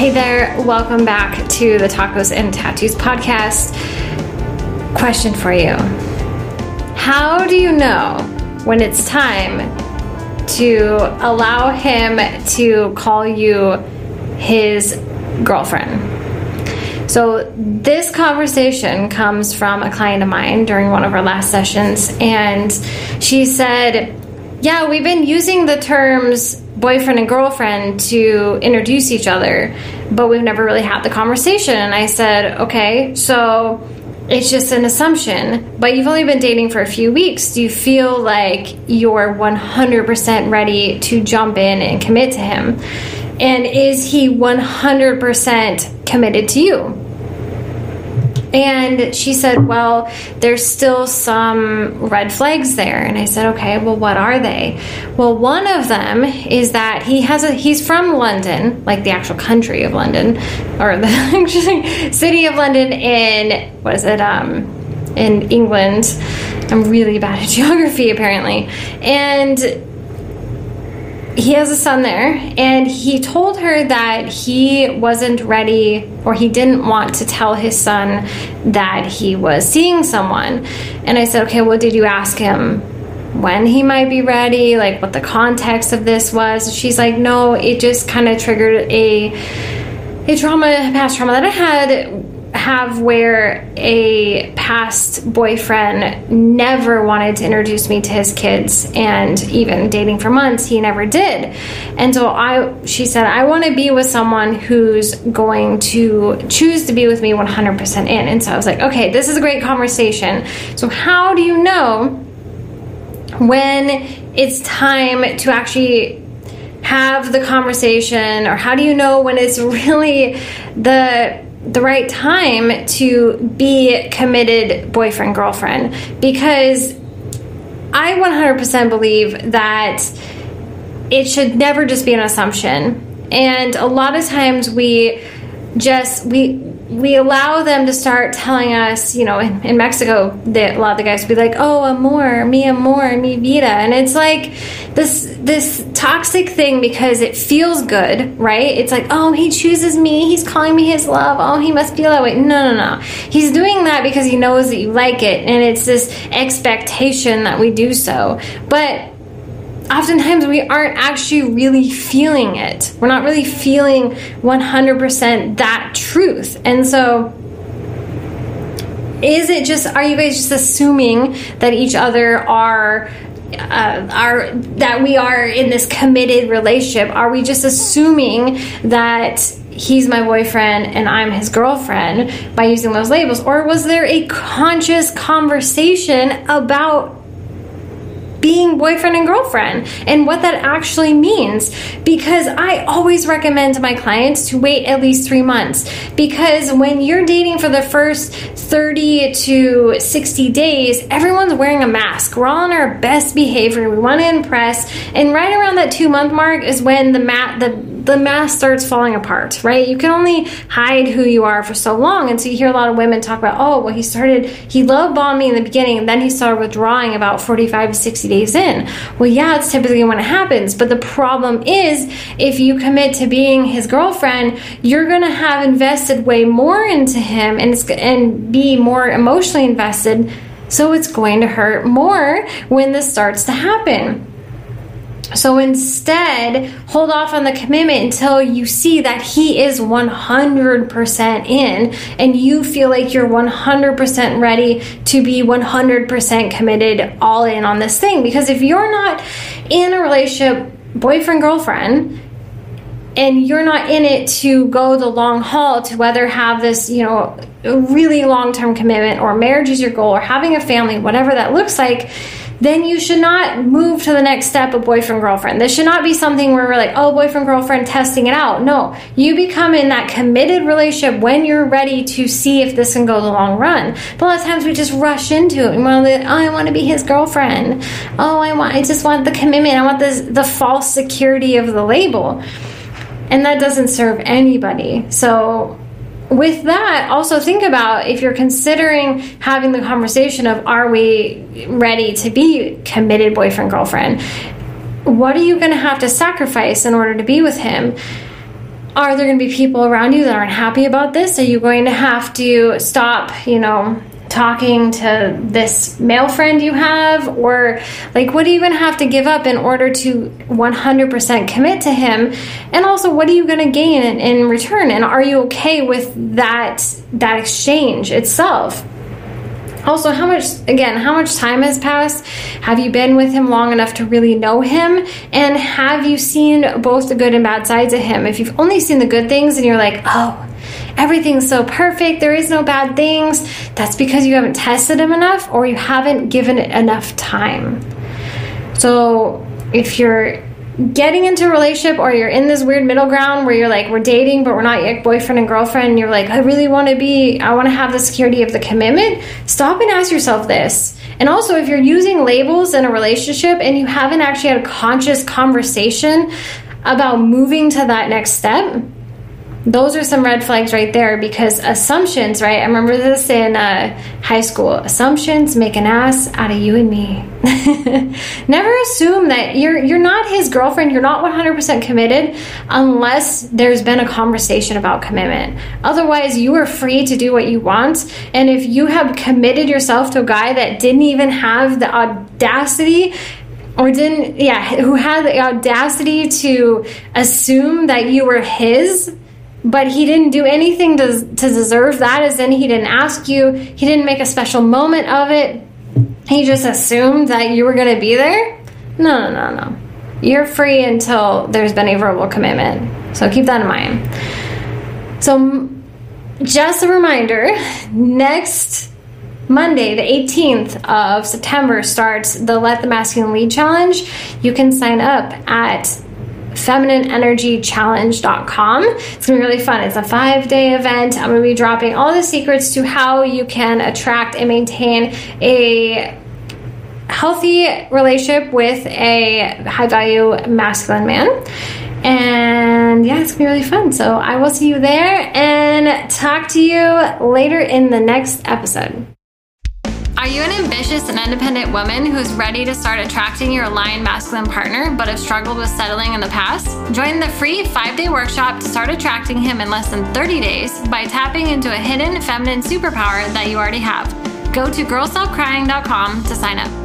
Hey there, welcome back to the Tacos and Tattoos podcast. Question for you How do you know when it's time to allow him to call you his girlfriend? So, this conversation comes from a client of mine during one of our last sessions, and she said, Yeah, we've been using the terms boyfriend and girlfriend to introduce each other, but we've never really had the conversation. And I said, Okay, so it's just an assumption, but you've only been dating for a few weeks. Do you feel like you're 100% ready to jump in and commit to him? And is he 100% committed to you? And she said, Well, there's still some red flags there. And I said, Okay, well, what are they? Well, one of them is that he has a, he's from London, like the actual country of London, or the city of London in, what is it, um, in England. I'm really bad at geography, apparently. And he has a son there, and he told her that he wasn't ready or he didn't want to tell his son that he was seeing someone. And I said, Okay, well, did you ask him when he might be ready, like what the context of this was? She's like, No, it just kind of triggered a a trauma, past trauma that I had have where a past boyfriend never wanted to introduce me to his kids and even dating for months he never did. And so i she said i want to be with someone who's going to choose to be with me 100% in. And so i was like okay this is a great conversation. So how do you know when it's time to actually have the conversation? Or how do you know when it's really the the right time to be committed boyfriend girlfriend because I 100% believe that it should never just be an assumption. And a lot of times we just we we allow them to start telling us, you know, in, in Mexico, that a lot of the guys would be like, "Oh, amor, mi amor, mi vida," and it's like this this toxic thing because it feels good, right? It's like, "Oh, he chooses me. He's calling me his love. Oh, he must feel that way." No, no, no. He's doing that because he knows that you like it, and it's this expectation that we do so. But oftentimes we aren't actually really feeling it. We're not really feeling 100% that truth. And so, is it just, are you guys just assuming that each other are uh, are that we are in this committed relationship are we just assuming that he's my boyfriend and I'm his girlfriend by using those labels or was there a conscious conversation about being boyfriend and girlfriend and what that actually means. Because I always recommend to my clients to wait at least three months. Because when you're dating for the first 30 to 60 days, everyone's wearing a mask. We're all on our best behavior. We want to impress. And right around that two month mark is when the mat, the the mask starts falling apart, right? You can only hide who you are for so long. And so you hear a lot of women talk about, oh, well, he started, he loved bombing me in the beginning, and then he started withdrawing about 45 to 60 days in. Well, yeah, it's typically when it happens. But the problem is, if you commit to being his girlfriend, you're going to have invested way more into him and, and be more emotionally invested. So it's going to hurt more when this starts to happen. So instead, hold off on the commitment until you see that he is 100% in and you feel like you're 100% ready to be 100% committed all in on this thing. Because if you're not in a relationship, boyfriend, girlfriend, and you're not in it to go the long haul to whether have this, you know, really long term commitment or marriage is your goal or having a family, whatever that looks like then you should not move to the next step of boyfriend girlfriend. This should not be something where we're like, oh, boyfriend girlfriend testing it out. No, you become in that committed relationship when you're ready to see if this can go the long run. But a lot of times we just rush into it. And like, oh, I want to be his girlfriend. Oh, I want, I just want the commitment. I want this, the false security of the label. And that doesn't serve anybody. So with that, also think about if you're considering having the conversation of are we ready to be committed boyfriend, girlfriend, what are you going to have to sacrifice in order to be with him? are there going to be people around you that aren't happy about this? Are you going to have to stop, you know, talking to this male friend you have? Or, like, what are you going to have to give up in order to 100% commit to him? And also, what are you going to gain in, in return? And are you okay with that, that exchange itself? Also, how much, again, how much time has passed? Have you been with him long enough to really know him? And have you seen both the good and bad sides of him? If you've only seen the good things and you're like, oh, everything's so perfect, there is no bad things, that's because you haven't tested them enough or you haven't given it enough time. So, if you're getting into a relationship or you're in this weird middle ground where you're like we're dating but we're not yet boyfriend and girlfriend and you're like i really want to be i want to have the security of the commitment stop and ask yourself this and also if you're using labels in a relationship and you haven't actually had a conscious conversation about moving to that next step those are some red flags right there because assumptions, right? I remember this in uh, high school. Assumptions make an ass out of you and me. Never assume that you're you're not his girlfriend. You're not 100% committed unless there's been a conversation about commitment. Otherwise, you are free to do what you want. And if you have committed yourself to a guy that didn't even have the audacity or didn't yeah who had the audacity to assume that you were his but he didn't do anything to, to deserve that as in he didn't ask you he didn't make a special moment of it. He just assumed that you were going to be there? No no no no. You're free until there's been a verbal commitment. So keep that in mind. So just a reminder next monday the 18th of september starts the let the masculine lead challenge. You can sign up at feminineenergychallenge.com. It's gonna be really fun. It's a five day event. I'm gonna be dropping all the secrets to how you can attract and maintain a healthy relationship with a high value masculine man. And yeah, it's gonna be really fun. So I will see you there and talk to you later in the next episode. Are you an ambitious and independent woman who's ready to start attracting your aligned masculine partner but have struggled with settling in the past? Join the free five day workshop to start attracting him in less than 30 days by tapping into a hidden feminine superpower that you already have. Go to girlstopcrying.com to sign up.